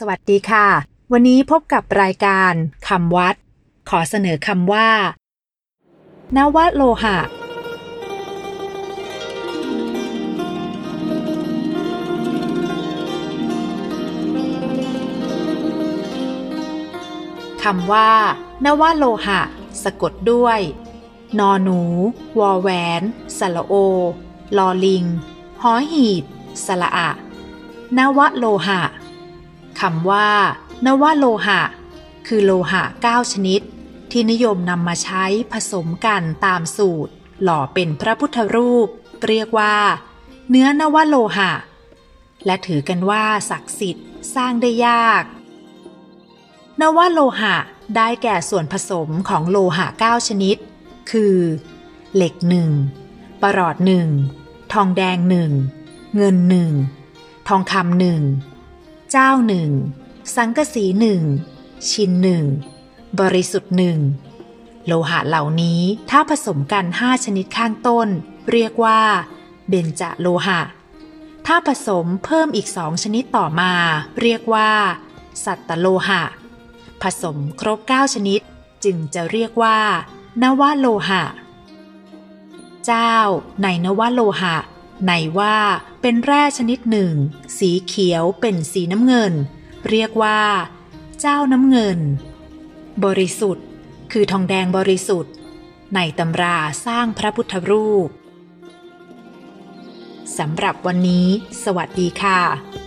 สวัสดีค่ะ วันนี้พบกับรายการคำวัด ขอเสนอคำว่า นวโลหะ คำว่า นวโลหะ สะกดด้วย นอหนู วอแหวนสระโอ ลอลิง หอหีบสระอะ นวโลหะ คำว่า นวโลหะ คือโลหะ 9 ชนิด ที่นิยมนำมาใช้ผสมกันตามสูตร หล่อเป็นพระพุทธรูป เรียกว่า เนื้อนวโลหะ และถือกันว่าศักดิ์สิทธิ์สร้างได้ยาก นวโลหะได้แก่ส่วนผสมของโลหะ 9 ชนิด คือ เหล็กหนึ่งปรอดหนึ่งทองแดงหนึ่งเงินหนึ่งทองคำหนึ่ง เจ้าหนึ่ง สังกะสีหนึ่ง ชินหนึ่ง บริสุทธิ์หนึ่ง โลหะเหล่านี้ถ้าผสมกัน5ชนิดข้างต้น เรียกว่าเบญจโลหะ ถ้าผสมเพิ่มอีกสองชนิดต่อมา เรียกว่า สัตตโลหะ ผสมครบ 9 ชนิด จึงจะเรียกว่านวโลหะ เจ้าในนวโลหะ ในว่าเป็นแร่ชนิดหนึ่ง สีเขียวเป็นสีน้ำเงิน เรียกว่า เจ้าน้ำเงิน บริสุทธิ์ คือทองแดงบริสุทธิ์ ในตำราสร้างพระพุทธรูปสำหรับวันนี้ สวัสดีค่ะ